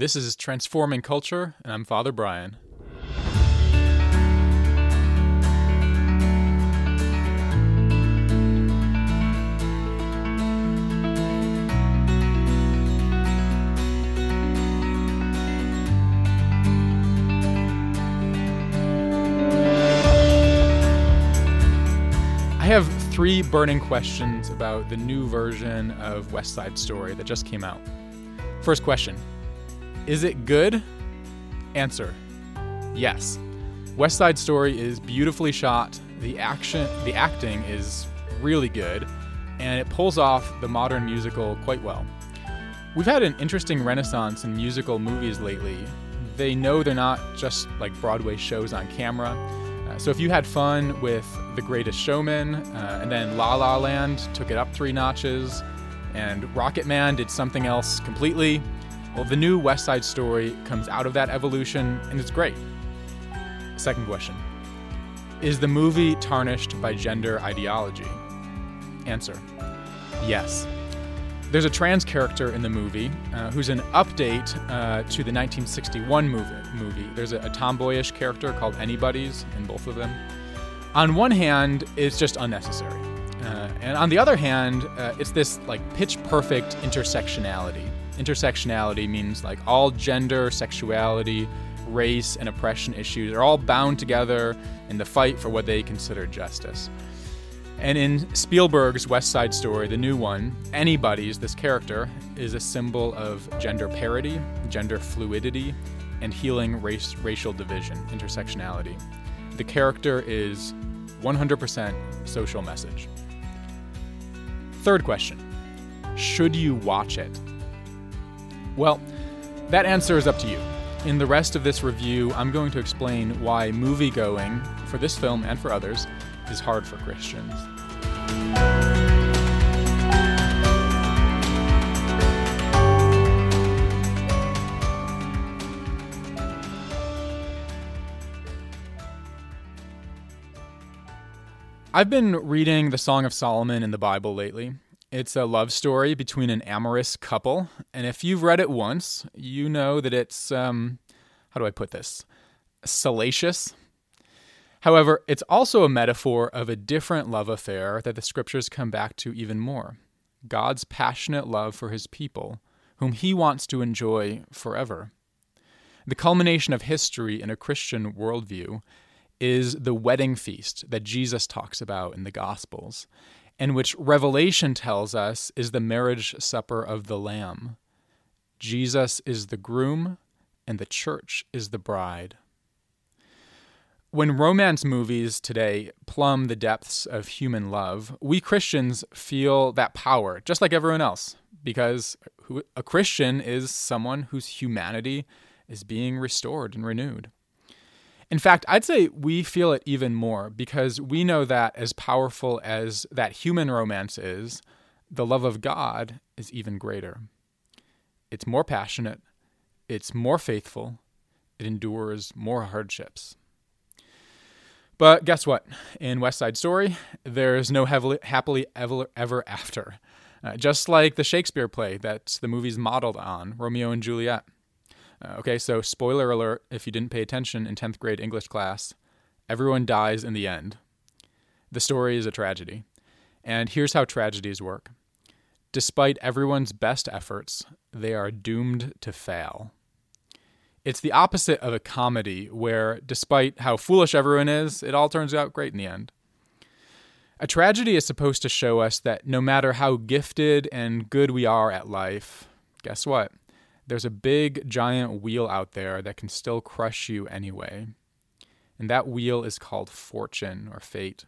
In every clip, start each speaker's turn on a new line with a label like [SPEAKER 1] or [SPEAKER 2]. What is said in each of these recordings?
[SPEAKER 1] This is Transforming Culture, and I'm Father Brian. I have three burning questions about the new version of West Side Story that just came out. First question Is it good? Answer Yes. West Side Story is beautifully shot, the action, the acting is really good, and it pulls off the modern musical quite well. We've had an interesting renaissance in musical movies lately. They know they're not just like Broadway shows on camera. Uh, so if you had fun with The Greatest Showman, uh, and then La La Land took it up three notches, and Rocketman did something else completely, well, the new West Side Story comes out of that evolution, and it's great. Second question Is the movie tarnished by gender ideology? Answer Yes. There's a trans character in the movie uh, who's an update uh, to the 1961 movie. movie. There's a, a tomboyish character called Anybody's in both of them. On one hand, it's just unnecessary. Uh, and on the other hand, uh, it's this like pitch perfect intersectionality. Intersectionality means like all gender, sexuality, race, and oppression issues are all bound together in the fight for what they consider justice. And in Spielberg's West Side Story, the new one, anybody's, this character, is a symbol of gender parity, gender fluidity, and healing race, racial division, intersectionality. The character is 100% social message. Third question Should you watch it? Well, that answer is up to you. In the rest of this review, I'm going to explain why movie going, for this film and for others, is hard for Christians. I've been reading the Song of Solomon in the Bible lately. It's a love story between an amorous couple, and if you've read it once, you know that it's, um, how do I put this? Salacious. However, it's also a metaphor of a different love affair that the scriptures come back to even more God's passionate love for his people, whom he wants to enjoy forever. The culmination of history in a Christian worldview is the wedding feast that Jesus talks about in the Gospels, and which Revelation tells us is the marriage supper of the Lamb. Jesus is the groom, and the church is the bride. When romance movies today plumb the depths of human love, we Christians feel that power, just like everyone else, because a Christian is someone whose humanity is being restored and renewed. In fact, I'd say we feel it even more because we know that as powerful as that human romance is, the love of God is even greater. It's more passionate, it's more faithful, it endures more hardships. But guess what? In West Side Story, there's no heavily, happily ever, ever after. Uh, just like the Shakespeare play that the movie's modeled on, Romeo and Juliet. Uh, okay, so spoiler alert if you didn't pay attention in 10th grade English class, everyone dies in the end. The story is a tragedy. And here's how tragedies work despite everyone's best efforts, they are doomed to fail. It's the opposite of a comedy where, despite how foolish everyone is, it all turns out great in the end. A tragedy is supposed to show us that no matter how gifted and good we are at life, guess what? There's a big giant wheel out there that can still crush you anyway. And that wheel is called fortune or fate.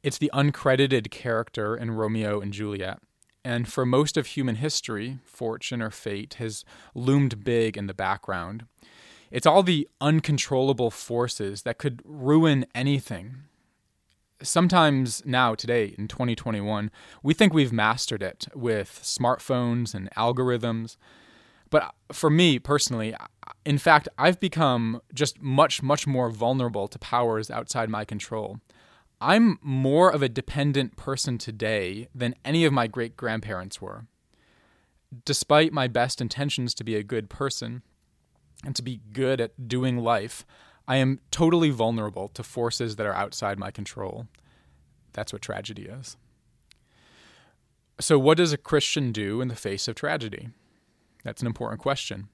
[SPEAKER 1] It's the uncredited character in Romeo and Juliet. And for most of human history, fortune or fate has loomed big in the background. It's all the uncontrollable forces that could ruin anything. Sometimes now, today, in 2021, we think we've mastered it with smartphones and algorithms. But for me personally, in fact, I've become just much, much more vulnerable to powers outside my control. I'm more of a dependent person today than any of my great grandparents were. despite my best intentions to be a good person and to be good at doing life, I am totally vulnerable to forces that are outside my control. That's what tragedy is. So, what does a Christian do in the face of tragedy? That's an important question.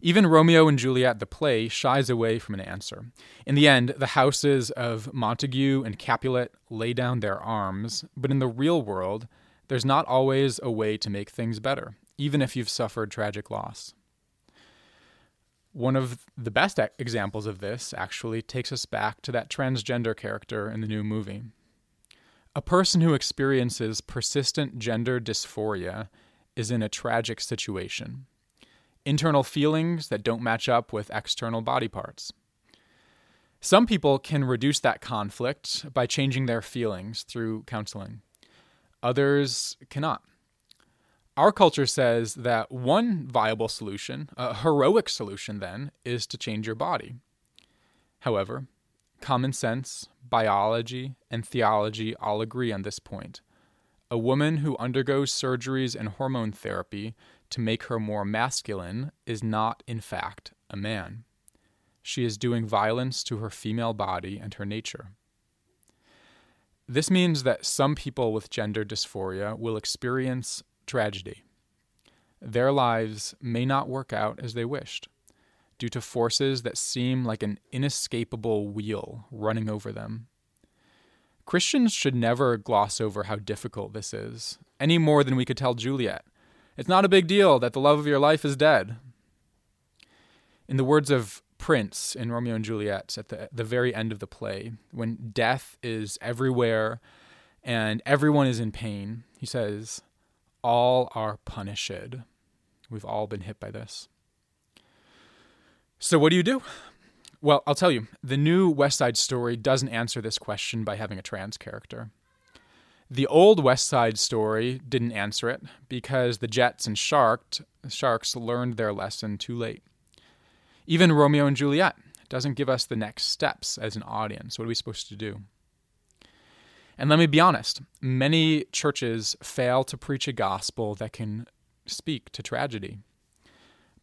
[SPEAKER 1] Even Romeo and Juliet, the play, shies away from an answer. In the end, the houses of Montague and Capulet lay down their arms, but in the real world, there's not always a way to make things better, even if you've suffered tragic loss. One of the best examples of this actually takes us back to that transgender character in the new movie. A person who experiences persistent gender dysphoria is in a tragic situation internal feelings that don't match up with external body parts. Some people can reduce that conflict by changing their feelings through counseling, others cannot. Our culture says that one viable solution, a heroic solution, then, is to change your body. However, common sense, biology, and theology all agree on this point. A woman who undergoes surgeries and hormone therapy to make her more masculine is not, in fact, a man. She is doing violence to her female body and her nature. This means that some people with gender dysphoria will experience tragedy. Their lives may not work out as they wished due to forces that seem like an inescapable wheel running over them. Christians should never gloss over how difficult this is, any more than we could tell Juliet. It's not a big deal that the love of your life is dead. In the words of Prince in Romeo and Juliet at the, the very end of the play, when death is everywhere and everyone is in pain, he says, All are punished. We've all been hit by this. So, what do you do? Well, I'll tell you, the new West Side Story doesn't answer this question by having a trans character. The old West Side Story didn't answer it because the Jets and Shark, Sharks learned their lesson too late. Even Romeo and Juliet doesn't give us the next steps as an audience. What are we supposed to do? And let me be honest, many churches fail to preach a gospel that can speak to tragedy.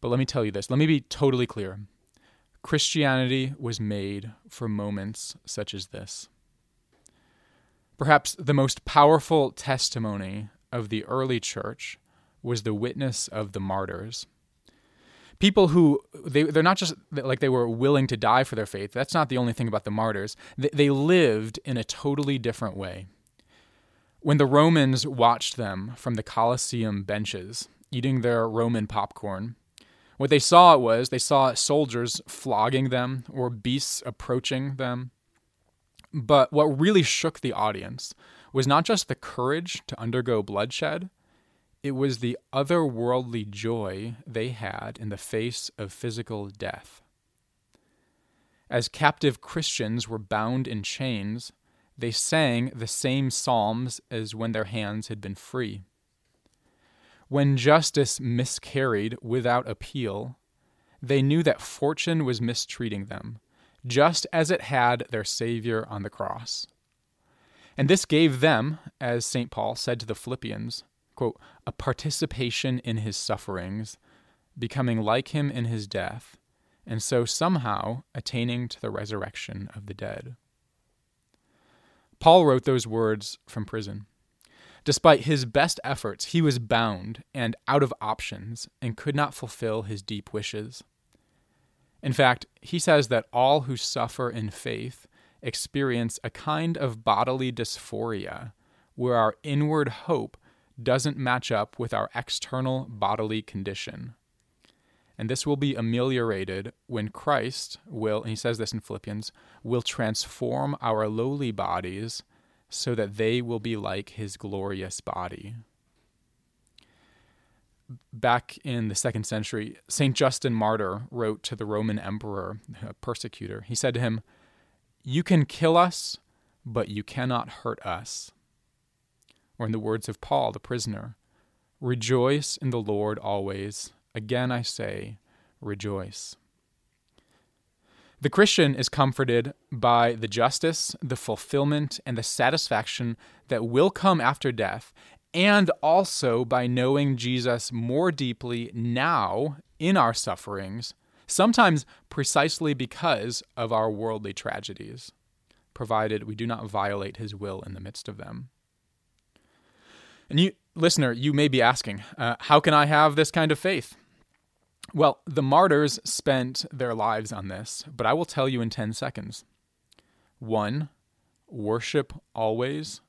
[SPEAKER 1] But let me tell you this, let me be totally clear. Christianity was made for moments such as this. Perhaps the most powerful testimony of the early church was the witness of the martyrs. People who, they, they're not just like they were willing to die for their faith. That's not the only thing about the martyrs. They, they lived in a totally different way. When the Romans watched them from the Colosseum benches, eating their Roman popcorn, what they saw was they saw soldiers flogging them or beasts approaching them. But what really shook the audience was not just the courage to undergo bloodshed, it was the otherworldly joy they had in the face of physical death. As captive Christians were bound in chains, they sang the same psalms as when their hands had been free. When justice miscarried without appeal, they knew that fortune was mistreating them, just as it had their Savior on the cross. And this gave them, as St. Paul said to the Philippians, quote, a participation in his sufferings, becoming like him in his death, and so somehow attaining to the resurrection of the dead. Paul wrote those words from prison. Despite his best efforts, he was bound and out of options and could not fulfill his deep wishes. In fact, he says that all who suffer in faith experience a kind of bodily dysphoria where our inward hope doesn't match up with our external bodily condition. And this will be ameliorated when Christ will, and he says this in Philippians, will transform our lowly bodies so that they will be like his glorious body. Back in the second century, St. Justin Martyr wrote to the Roman emperor, persecutor. He said to him, You can kill us, but you cannot hurt us. Or in the words of Paul, the prisoner, Rejoice in the Lord always. Again I say, rejoice. The Christian is comforted by the justice, the fulfillment, and the satisfaction that will come after death, and also by knowing Jesus more deeply now in our sufferings, sometimes precisely because of our worldly tragedies, provided we do not violate his will in the midst of them. And you, listener, you may be asking, uh, how can I have this kind of faith? Well, the martyrs spent their lives on this, but I will tell you in 10 seconds. One, worship always.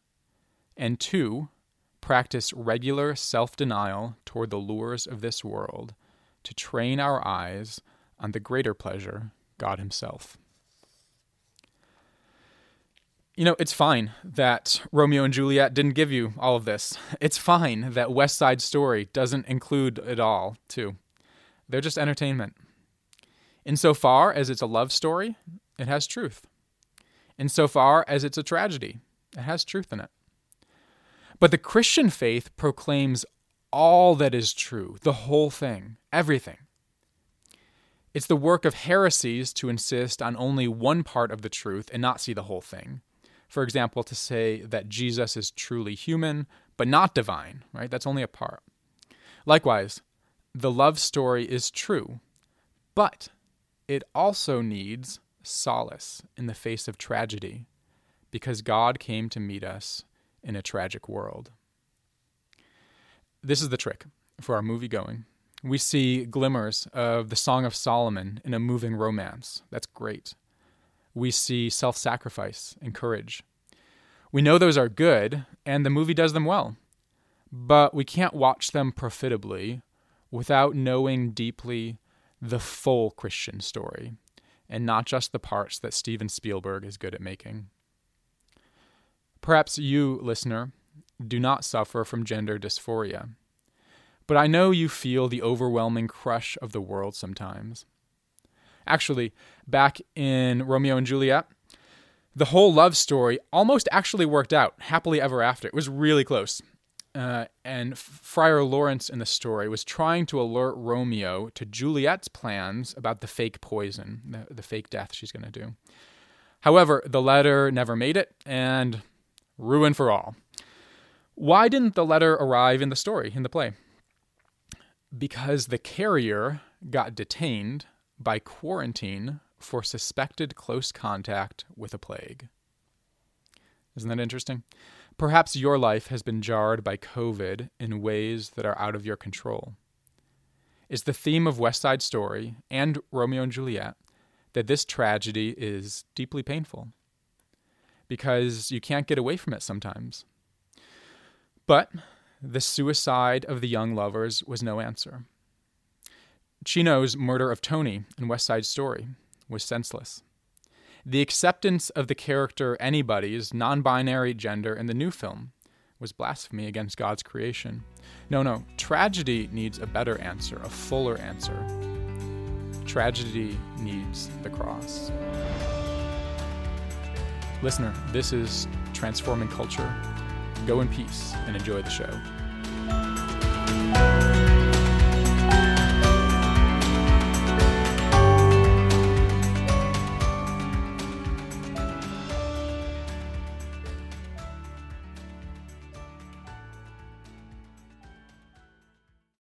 [SPEAKER 1] And two, practice regular self denial toward the lures of this world to train our eyes on the greater pleasure, God Himself. You know, it's fine that Romeo and Juliet didn't give you all of this. It's fine that West Side Story doesn't include it all, too. They're just entertainment. Insofar as it's a love story, it has truth. Insofar as it's a tragedy, it has truth in it. But the Christian faith proclaims all that is true, the whole thing, everything. It's the work of heresies to insist on only one part of the truth and not see the whole thing. For example, to say that Jesus is truly human but not divine, right? That's only a part. Likewise, the love story is true, but it also needs solace in the face of tragedy because God came to meet us in a tragic world. This is the trick for our movie going. We see glimmers of the Song of Solomon in a moving romance. That's great. We see self sacrifice and courage. We know those are good, and the movie does them well. But we can't watch them profitably without knowing deeply the full Christian story, and not just the parts that Steven Spielberg is good at making. Perhaps you, listener, do not suffer from gender dysphoria, but I know you feel the overwhelming crush of the world sometimes. Actually, back in Romeo and Juliet, the whole love story almost actually worked out happily ever after. It was really close. Uh, and Friar Lawrence in the story was trying to alert Romeo to Juliet's plans about the fake poison, the, the fake death she's going to do. However, the letter never made it, and ruin for all. Why didn't the letter arrive in the story, in the play? Because the carrier got detained by quarantine for suspected close contact with a plague. Isn't that interesting? Perhaps your life has been jarred by COVID in ways that are out of your control. Is the theme of West Side Story and Romeo and Juliet that this tragedy is deeply painful? Because you can't get away from it sometimes. But the suicide of the young lovers was no answer. Chino's murder of Tony in West Side Story was senseless the acceptance of the character anybody's non binary gender in the new film was blasphemy against God's creation. No, no, tragedy needs a better answer, a fuller answer. Tragedy needs the cross. Listener, this is Transforming Culture. Go in peace and enjoy the show.